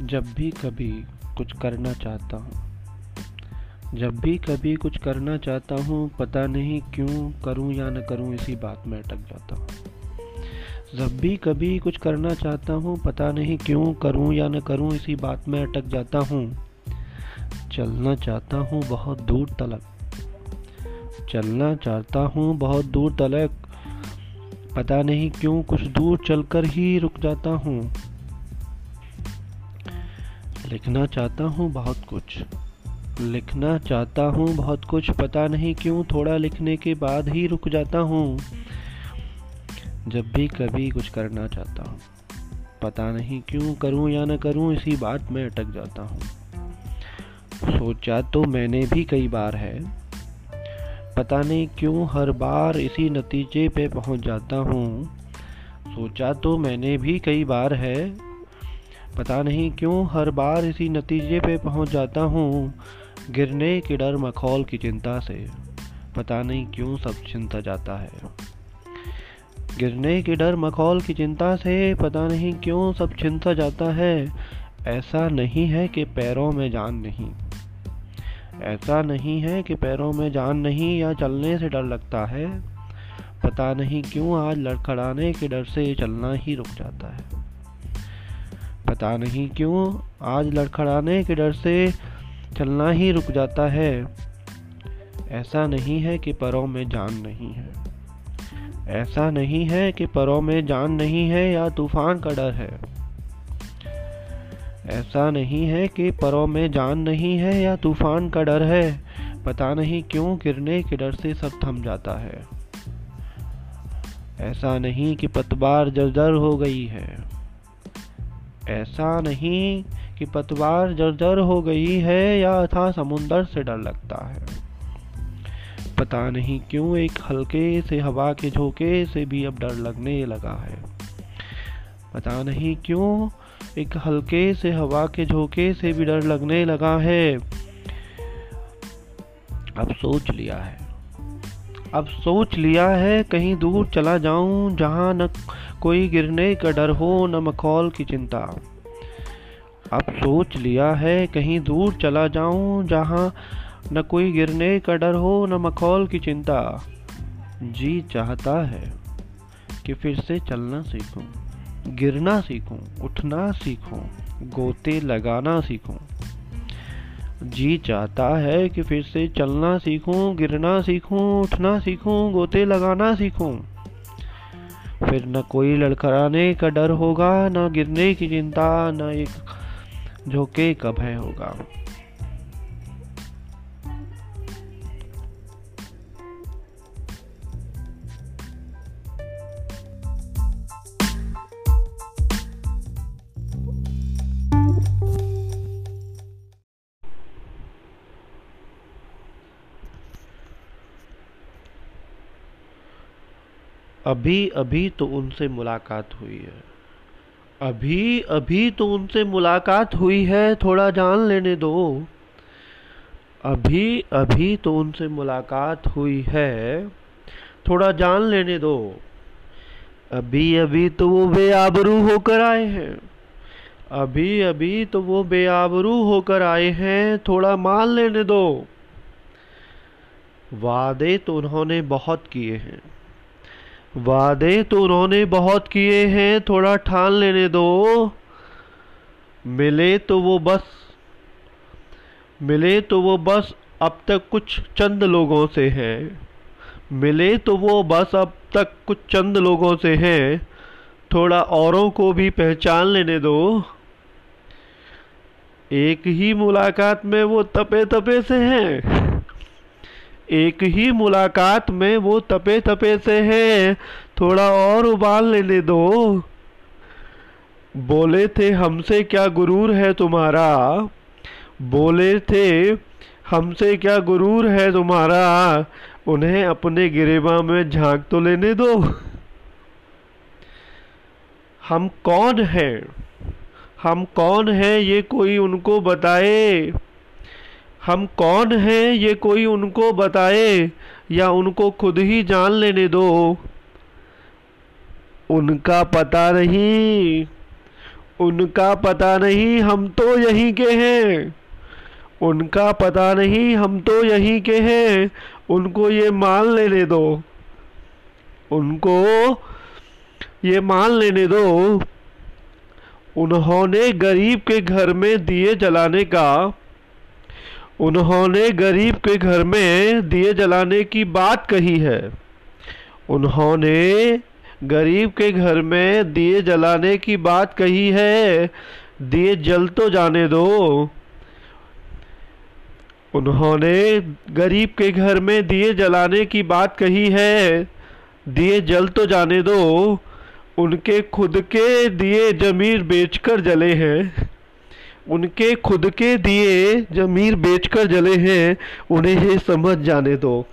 जब भी कभी कुछ करना चाहता हूँ। जब भी कभी कुछ करना चाहता हूँ, पता नहीं क्यों करूँ या न करूँ, इसी बात में अटक जाता हूँ। जब भी कभी कुछ करना चाहता हूँ, पता नहीं क्यों करूँ या न करूँ, इसी बात में अटक जाता हूँ। चलना चाहता हूँ, बहुत दूर तलक। चलना चाहता हूँ, बहुत दूर तलक। पता नहीं क्यों, कुछ दूर चलकर ही रुक जाता हूँ। लिखना चाहता हूँ बहुत कुछ। लिखना चाहता हूँ बहुत कुछ, पता नहीं क्यों थोड़ा लिखने के बाद ही रुक जाता हूँ। जब भी कभी कुछ करना चाहता हूँ। पता नहीं क्यों करूँ या न करूँ, इसी बात में अटक जाता हूँ। सोचा तो मैंने भी कई बार है। पता नहीं क्यों हर बार इसी नतीजे पे पहुँच जाता हूँ। सोचा तो मैंने भी कई बार है। पता नहीं क्यों हर बार इसी नतीजे पे पहुँच जाता हूँ, गिरने के डर मखौल की चिंता से। पता नहीं क्यों सब चिंता जाता है। गिरने के डर मखौल की चिंता से पता नहीं क्यों सब चिंता जाता है। ऐसा नहीं है कि पैरों में जान नहीं। ऐसा नहीं है कि पैरों में जान नहीं या चलने से डर लगता है। पता नहीं क्यों आज लड़खड़ाने के डर से चलना ही रुक जाता है। पता नहीं क्यों, आज लड़खड़ाने के डर से चलना ही रुक जाता है। ऐसा नहीं है कि परों में जान नहीं है। ऐसा नहीं है कि परों में जान नहीं है या तूफ़ान का डर है। ऐसा नहीं है कि परों में जान नहीं है या तूफ़ान का डर है। पता नहीं क्यों गिरने के डर से सब थम जाता है। ऐसा नहीं कि पतवार जर्जर हो गई है। ऐसा नहीं कि पतवार जर्जर हो गई है या था समुंदर से डर लगता है। पता नहीं क्यों एक हल्के से हवा के झोंके से भी अब डर लगने लगा है। पता नहीं क्यों एक हल्के से हवा के झोंके से भी डर लगने लगा है। अब सोच लिया है। अब सोच लिया है कहीं दूर चला जाऊँ जहाँ न कोई गिरने का डर हो न मखौल की चिंता। अब सोच लिया है, कहीं दूर चला जाऊँ, जहाँ न कोई गिरने का डर हो न मखौल की चिंता। जी चाहता है कि फिर से चलना सीखूं, गिरना सीखूं, उठना सीखूं, गोते लगाना सीखूं। जी चाहता है कि फिर से चलना सीखूं, गिरना सीखूं, उठना सीखूं, गोते लगाना सीखूं। फिर न कोई लड़खड़ाने का डर होगा, न गिरने की चिंता, न एक झोंके का भय होगा। अभी अभी तो उनसे मुलाकात हुई है। अभी अभी तो उनसे मुलाकात हुई है, थोड़ा जान लेने दो। अभी अभी तो उनसे मुलाकात हुई है, थोड़ा जान लेने दो। अभी अभी तो वो बेआबरू होकर आए हैं। अभी अभी तो वो बेआबरू होकर आए हैं, थोड़ा मान लेने दो। वादे तो उन्होंने बहुत किए हैं। वादे तो उन्होंने बहुत किए हैं, थोड़ा ठान लेने दो। मिले तो वो बस, मिले तो वो बस अब तक कुछ चंद लोगों से हैं। मिले तो वो बस अब तक कुछ चंद लोगों से हैं, थोड़ा औरों को भी पहचान लेने दो। एक ही मुलाकात में वो तपे तपे से हैं। एक ही मुलाकात में वो तपे तपे से है। थोड़ा और उबाल लेने दो। बोले थे, हमसे क्या गुरूर है तुम्हारा? बोले थे, हमसे क्या गुरूर है तुम्हारा? उन्हें अपने गिरेबा में झाँक तो लेने दो। हम कौन हैं? हम कौन हैं, ये कोई उनको बताए? हम कौन हैं ये कोई उनको बताए या उनको खुद ही जान लेने दो? उनका पता नहीं। उनका पता नहीं हम तो यहीं के हैं। उनका पता नहीं हम तो यहीं के हैं। उनको ये मान लेने दो। उनको ये मान लेने दो। उन्होंने गरीब के घर में दिए जलाने का उन्होंने गरीब के घर में दिए जलाने की बात कही है। उन्होंने गरीब के घर में दिए जलाने की बात कही है। दिए जल तो जाने दो। उन्होंने गरीब के घर में दिए जलाने की बात कही है। दिए जल तो जाने दो। उनके खुद के दिए जमीर बेचकर जले हैं। उनके खुद के दिए जमीर बेचकर जले हैं उन्हें ये समझ जाने दो।